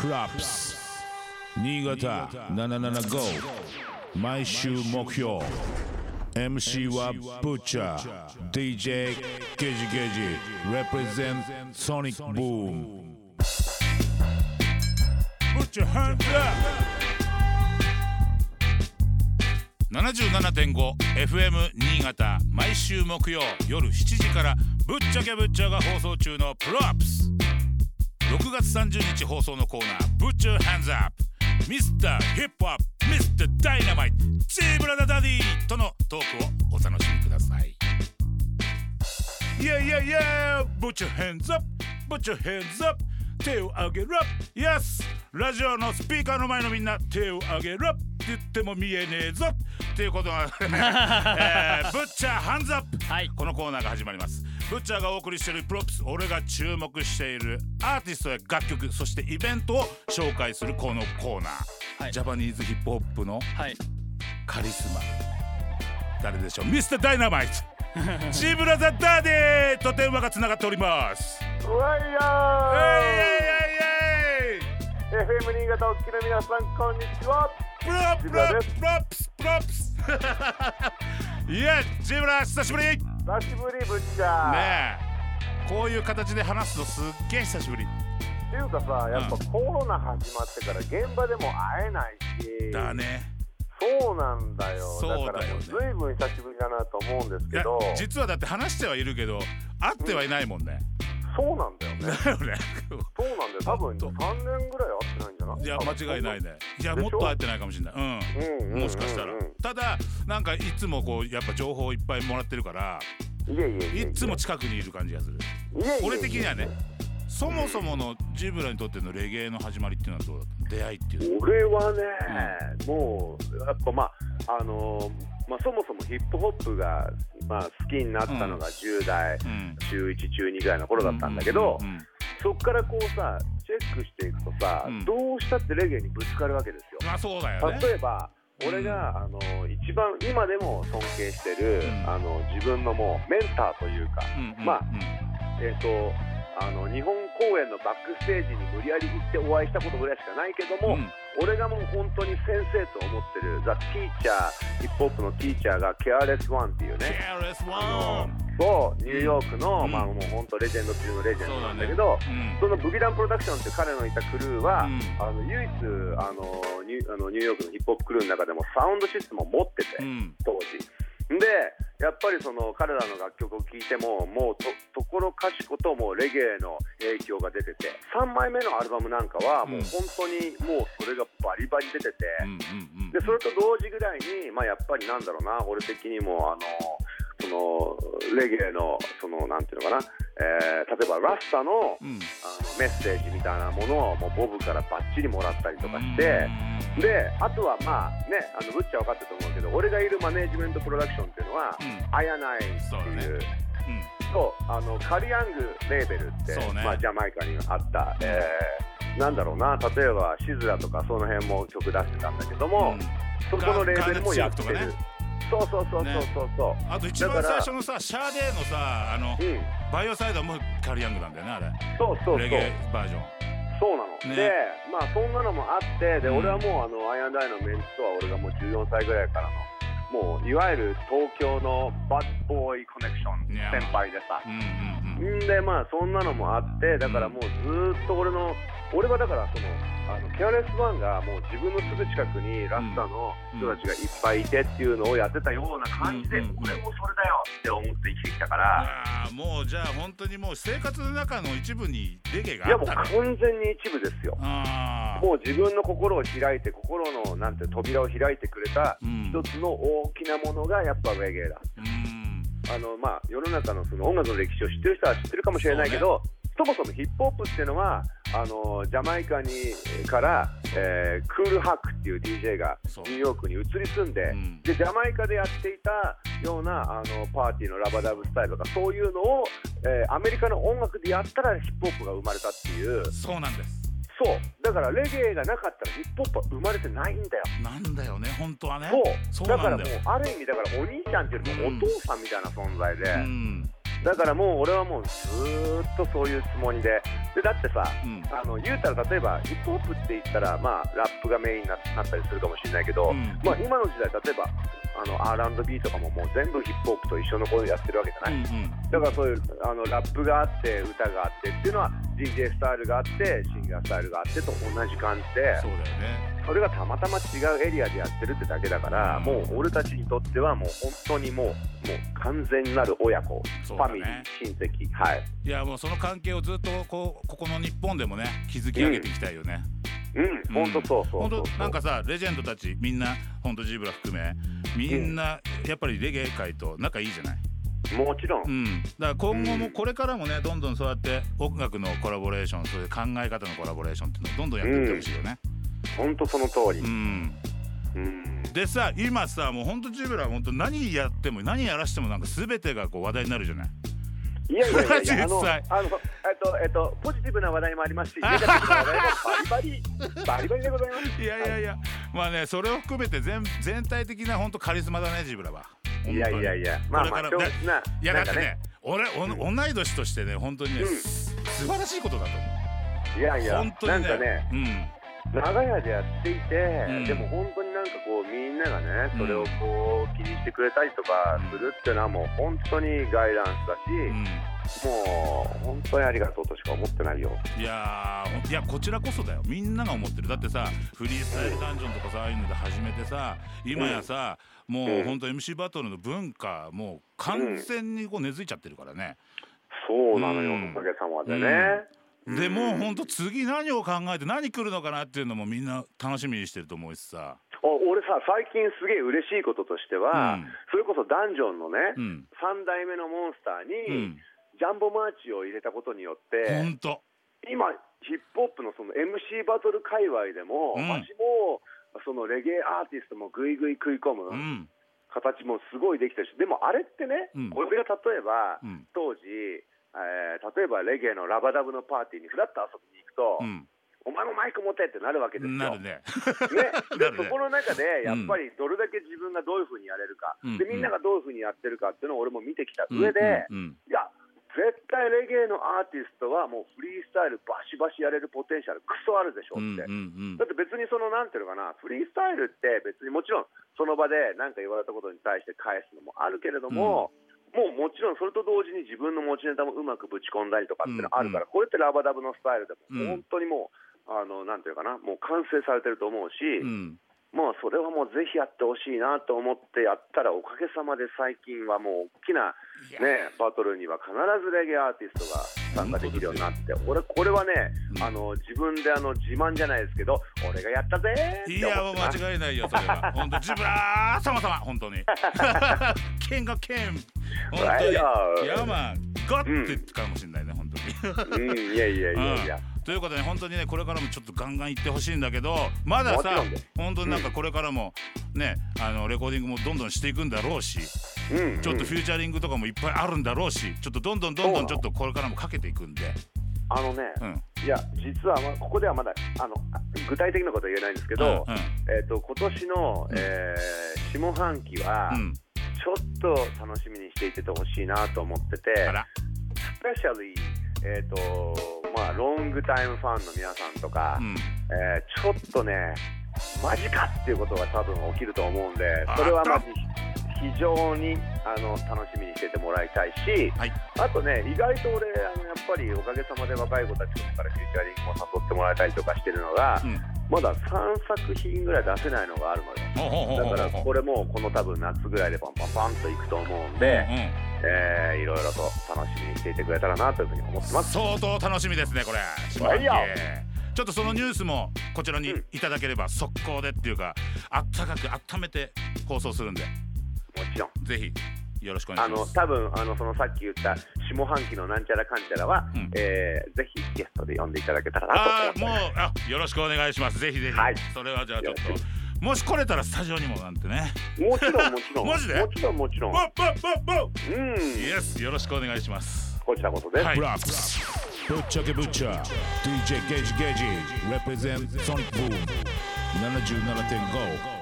プラップス新潟775毎週目標 MC はブッチャー DJ ゲジゲジ represent Sonic Boom. Put your hands up. 77.5FM 新潟毎週木曜夜7時からぶっちゃけぶっちゃが放送中のプロアップス6月30日放送のコーナー「ブッチャーハンズアップ」ミスターヒップホップミスターダイナマイトジーブラダダディとのトークをお楽しみください。いやいやいやブッチャーハンズアップブッチャーハンズアップ手を上げろ。Yes ラジオのスピーカーの前のみんな手を上げろって言っても見えねえぞ。っていうことが、えー、ブッチャーハンズアップ、はい。このコーナーが始まります。ブッチャーがお送りしている props 俺が注目しているアーティストや楽曲そしてイベントを紹介するこのコーナー、はい。ジャパニーズヒップホップのはい。カリスマ。誰でしょう？ Mr. Dynamite。Zeebra the Daddy と電話がつながっております。 Yeah yeah FM 新潟お聞きの皆さんこんにちは。プロップ Zee bra です。 props propsいやジブラ久しぶり。ね久しぶりぶっちゃえ。こういう形で話すのすっげえ久しぶり。っていうかさやっぱコロナ始まってから現場でも会えないし。だね。そうなんだよ。そうだよね。ずいぶん久しぶりだなと思うんですけど。実はだって話してはいるけど会ってはいないもんね、そうなんだよね。だよね。そうなんだよ。多分ほんと。3年ぐらい会ってないんじゃない？いや間違いないね。ねいやもっと会ってないかもしれない。うん。うんうんうんうん。もしかしたら。ただなんかいつもこうやっぱ情報をいっぱいもらってるからいつも近くにいる感じがする。俺的にはねそもそものジブラにとってのレゲエの始まりっていうのはどうだった出会いっていう。俺はね、もうやっぱまああのーまあ、そもそもヒップホップが、まあ、好きになったのが10代、うん。中1中2ぐらいの頃だったんだけど、うんうんそっからこうさチェックしていくとさ、うん。どうしたってレゲエにぶつかるわけですよ。まあそうだよね。例えば俺が、あの一番今でも尊敬してる、うん。あの自分のもうメンターというか、うんうん。まあえっ、とあの日本公演のバックステージに無理やり行ってお会いしたことぐらいしかないけども、うん。俺がもう本当に先生と思ってるザ・ティーチャーヒップホップのティーチャーがケアレスワンっていうねうニューヨークの、うん。まあもう本当レジェンド中のレジェンドなんだ。けどうん。そのブギランプロダクションって彼のいたクルーは、うん。あの唯一あのニュあのニューヨークのヒップホップクルーの中でもサウンドシステムを持ってて、うん。当時。でやっぱりその彼らの楽曲を聴いてももうとところかしこともうレゲエの影響が出てて3枚目のアルバムなんかはもう本当にもうそれがバリバリ出てて、でそれと同時ぐらいに、まあ、やっぱりなんだろうな俺的にもあのそのレゲエのそのなんていうのかな、えー例えばラスタのうん。あのメッセージみたいなものをもうボブからバッチリもらったりとかして。であとはまあねあのブッチャー分かってると思うけど俺がいるマネージメントプロダクションっていうのは、うん。アヤナイっていうね。そうあのカリアングレーベルって、ね。まあ、ジャマイカにあった、えーなんだろうな例えばシズラとかその辺も曲出してたんだけども、うん。そこのレーベルもやってる、そうそうそうそうそうそう、あと一番最初のさシャーデーのさあのうん。 By Your Side もカリヤングなんだよねあれ。そうそうそう。レゲエバージョン。そうなの、ね。でまあそんなのもあってで、うん。俺はもうあの I and I のメンツとは俺がもう14歳ぐらいからのもういわゆる東京のバッドボーイコネクション先輩でさ、うんうんうん。んでまあそんなのもあってだからもうずーっと俺の俺はだからそのあの KRS-One がもう自分のすぐ近くにラスタの人たちがいっぱいいてっていうのをやってたような感じで、うん。うんうん俺もそれだよって思って生きてきたから、もうじゃあ本当にもう生活の中の一部にレゲエいやもう完全に一部ですよ。もう自分の心を開いて心のなんて扉を開いてくれたうん。一つの大きなものがやっぱレゲエだ。うん。あのまあ世の中のその音楽の歴史を知ってる人は知ってるかもしれないけど、そもそもヒップホップっていうのはあのジャマイカにから、えークールハックっていう DJ がニューヨークに移り住んで、うん。でジャマイカでやっていたようなあのパーティーのラバダブスタイルとかそういうのを、えーアメリカの音楽でやったらヒップホップが生まれたっていう。そうなんです。そう。だからレゲエがなかったらヒップホップは生まれてないんだよ。なんだよね本当はね。そう。だからもうある意味だからお兄ちゃんっていうよりもお父さんみたいな存在で、うんだからもう俺はもうずーっとそういうつもりで。でだってさうん。あの言うたら例えばヒップホップって言ったらまあラップがメインにななったりするかもしれないけど、うん。まあ、今の時代例えばあの R&B とかももう全部ヒップホップと一緒のことやってるわけじゃない、うんうん。だからそういうあのラップがあって歌があってっていうのは DJ スタイルがあってシンガースタイルがあってと同じ感じで。そうだよね。それがたまたま違うエリアでやってるってだけだから、うん。もう俺たちにとってはもう本当にもうもう完全なる親子、ファミリー親戚。はい。いやもうその関係をずっとこうここの日本でもね築き上げていきたいよね、うん。本当そうそう本そう。当なんかさレジェンドたちみんな本当ジブラ含めみんなやっぱりレゲエ界と仲いいじゃないもちろん、うん、だから今後もこれからもねどんどんそうやって音楽のコラボレーションそういう考え方のコラボレーションっていうのをどんどんやっていってほしいよね。本当その通り。う、ん。うん。でさ今さもうほんとジブラ本当何やっても何やらしてもなんか全てがこう話題になるじゃない？いやいやいやいや あのあのえっとえっとポジティブな話題もありますし ネガティブな話題もバリバリバリバリでございます。いやいやいや。まあねそれを含めて全全体的な本当カリスマだねジブラは。いやいやいや。まあまあいやだってね俺お同い年としてね本当にね、素晴らしいことだと思う。いやいや本当にね。うん。長屋でやっていて、うん。でも本当になんかこうみんながねそれをこう気にしてくれたりとかするっていうのはもう本当にガイダンスだし、うんもう本当にありがとうとしか思ってないよ。いやいやこちらこそだよ。みんなが思ってる。だってさフリースタイルダンジョンとかさああいうので始めてさ今やさ、もううん。ほんと MC バトルの文化もう完全にこう根付いちゃってるからね、そうなのよ、うん。おかげさまでね。でもうほんと次何を考えて何来るのかなっていうのもみんな楽しみにしてると思うしさ。お俺さ最近すげえ嬉しいこととしては、うん。それこそダンジョンのね、うん。3代目のモンスターうに、んジャンボマーチを入れたことによって、ほんと。今ヒップホップのその MC バトル界隈でも、うん。私もそのレゲエアーティストもぐいぐい食い込むうん。形もすごいできてるしでもあれってね、うん。俺が例えば、うん。当時、えー例えばレゲエのラバダブのパーティーにフラッと遊びに行くと、うん。お前もマイク持てってなるわけですよ。なるね。ね、ね。でそこの中でやっぱりどれだけ自分がどういうふうにやれるか、うん。でみんながどういうふうにやってるかっていうのを俺も見てきた上で、絶対レゲエのアーティストはもうフリースタイルバシバシやれるポテンシャルクソあるでしょうんって、うんうんだって別にそのなんていうのかなフリースタイルって別にもちろんその場で何か言われたことに対して返すのもあるけれども、もうもちろんそれと同時に自分の持ちネタもうまくぶち込んだりとかっていうのあるから、これってラバダブのスタイルでも、うん。本当にもうあのなんていうかなもう完成されてると思うし、うんまあそれはもうぜひやってほしいなと思ってやったらおかげさまで最近はもう大きな、ね、バトルには必ずレゲエアーティストが参加できるようになって俺これはね、うん。あの自分であの自慢じゃないですけど俺がやったぜーっていや間違いないよそれは。本当ジブラー様様本当に。剣が剣本当に。ヤマンゴッってかもしれないね本当に。うんいやいやいやいや、ということで本当にねこれからもちょっとガンガン行ってほしいんだけどまださ本当になんかこれからもねあのレコーディングもどんどんしていくんだろうしうんちょっとフューチャリングとかもいっぱいあるんだろうしちょっとどんどんどんどんちょっとこれからもかけていくんで。あのね、うん。いや実はまあここではまだあの具体的なことは言えないんですけど、うんえっ、と今年の、えー下半期は、うん。ちょっと楽しみにしていててほしいなと思ってて、スペシャリー、えーとまあ、ロングタイムファンの皆さんとか、うん。えーちょっとね、マジかっていうことが多分起きると思うんであ、それはまず非常にあの楽しみにしててもらいたいし、はい。あとね、意外と俺、あのやっぱりおかげさまで若い子たちからフューチャリングも誘ってもらえたりとかしてるのが、うん。まだ3作品ぐらい出せないのがあるのよ。ほうほうほうほう。だからこれもこの多分夏ぐらいでパンパンパンといくと思うんで、えーいろいろと楽しみにしていてくれたらなというふうに思ってます。相当楽しみですねこれ。ちょっとそのニュースもこちらにうん。いただければ速攻でっていうかあったかく温めて放送するんで。もちろん。ぜひよろしくお願あのいします。多分あのそのさっき言った下半期のなんちゃらかんちゃらは、うん。えーぜひゲストで呼んでいただけたらなと思ああもう。あよろしくお願いします。ぜひぜひ、はい。それはじゃあちょっともし来れたらスタジオにもなんてねもちろんもちろん マジで？もちろんもちろん。ボッボッボッボッうん。イエスよろしくお願いしますこちらこそです。はい Props. Butcher ke Butcher. DJ Gage Gage. Represent Sonic Boom. 77.5